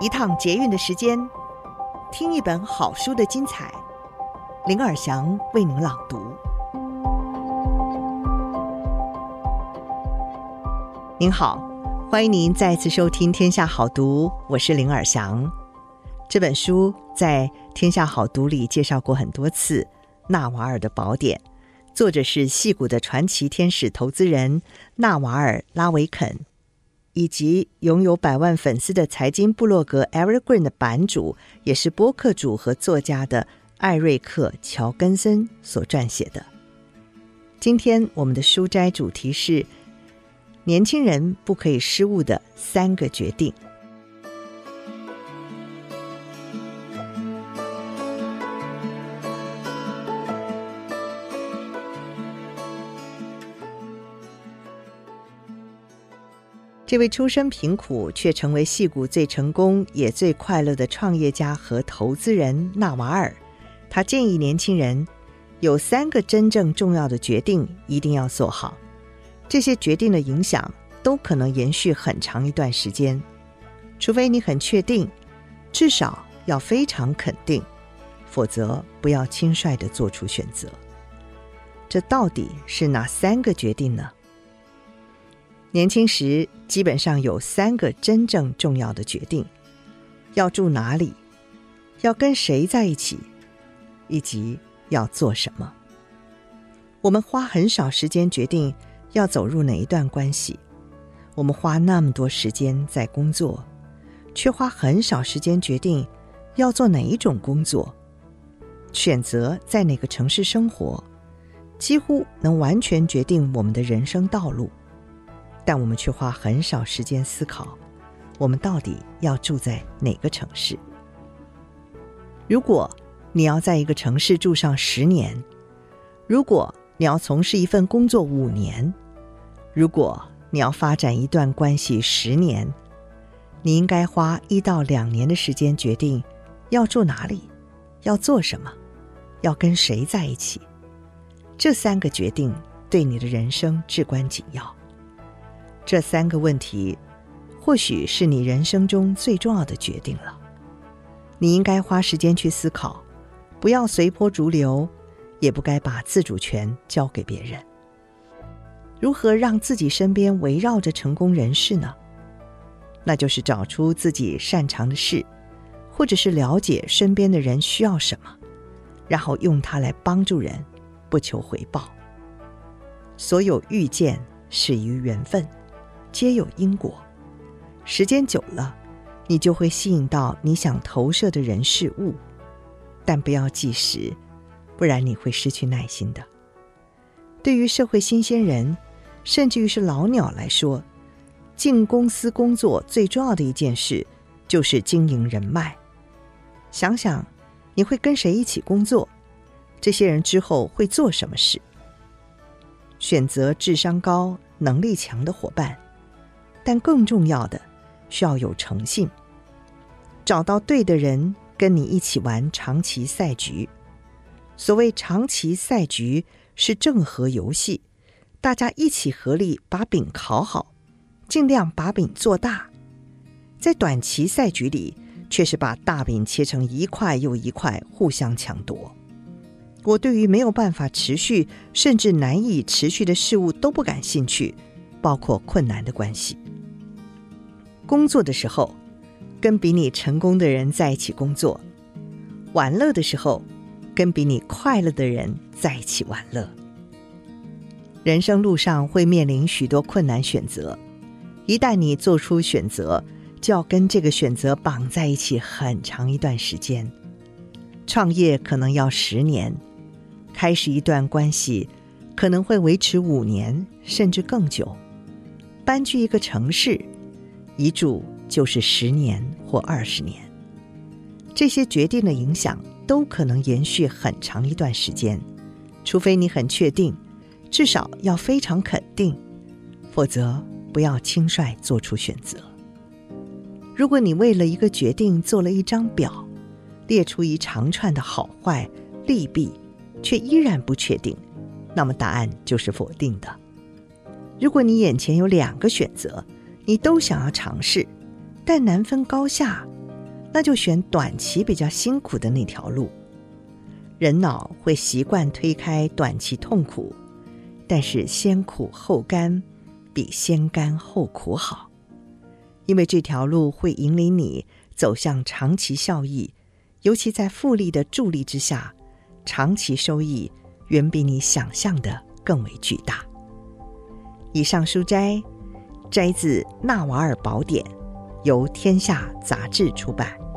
一趟捷运的时间，听一本好书的精彩。林尔祥为您朗读。您好，欢迎您再次收听《天下好读》，我是林尔祥。这本书在《天下好读》里介绍过很多次，《纳瓦尔的宝典》，作者是矽谷的传奇天使投资人纳瓦尔·拉维肯。以及拥有百万粉丝的财经部落格 Evergreen 的版主，也是播客主和作家的艾瑞克·乔根森所撰写的。今天我们的书斋主题是：年轻人不可以失误的三个决定。这位出身贫苦却成为矽谷最成功也最快乐的创业家和投资人纳瓦尔，他建议年轻人有三个真正重要的决定一定要做好，这些决定的影响都可能延续很长一段时间，除非你很确定，至少要非常肯定，否则不要轻率地做出选择。这到底是哪三个决定呢？年轻时基本上有三个真正重要的决定：要住哪里，要跟谁在一起，以及要做什么。我们花很少时间决定要走入哪一段关系，我们花那么多时间在工作，却花很少时间决定要做哪一种工作。选择在哪个城市生活，几乎能完全决定我们的人生道路。但我们却花很少时间思考，我们到底要住在哪个城市？如果你要在一个城市住上十年，如果你要从事一份工作五年，如果你要发展一段关系十年，你应该花一到两年的时间决定要住哪里，要做什么，要跟谁在一起。这三个决定对你的人生至关紧要。这三个问题，或许是你人生中最重要的决定了。你应该花时间去思考，不要随波逐流，也不该把自主权交给别人。如何让自己身边围绕着成功人士呢？那就是找出自己擅长的事，或者是了解身边的人需要什么，然后用它来帮助人，不求回报。所有遇见始于缘分。皆有因果，时间久了，你就会吸引到你想投射的人事物，但不要计时，不然你会失去耐心的。对于社会新鲜人，甚至于是老鸟来说，进公司工作最重要的一件事就是经营人脉。想想你会跟谁一起工作，这些人之后会做什么事？选择智商高、能力强的伙伴。但更重要的，需要有诚信，找到对的人跟你一起玩长期赛局。所谓长期赛局是正和游戏，大家一起合力把饼烤好，尽量把饼做大。在短期赛局里，却是把大饼切成一块又一块，互相抢夺。我对于没有办法持续，甚至难以持续的事物都不感兴趣，包括困难的关系。工作的时候，跟比你成功的人在一起工作；玩乐的时候，跟比你快乐的人在一起玩乐。人生路上会面临许多困难选择，一旦你做出选择，就要跟这个选择绑在一起很长一段时间。创业可能要十年，开始一段关系可能会维持五年甚至更久，搬去一个城市。一住就是十年或二十年，这些决定的影响都可能延续很长一段时间，除非你很确定，至少要非常肯定，否则不要轻率做出选择。如果你为了一个决定做了一张表，列出一长串的好坏利弊，却依然不确定，那么答案就是否定的。如果你眼前有两个选择，你都想要尝试，但难分高下，那就选短期比较辛苦的那条路。人脑会习惯推开短期痛苦，但是先苦后甘比先甘后苦好，因为这条路会引领你走向长期效益，尤其在复利的助力之下，长期收益远比你想象的更为巨大。以上书摘摘自《纳瓦尔宝典》，由天下杂志出版。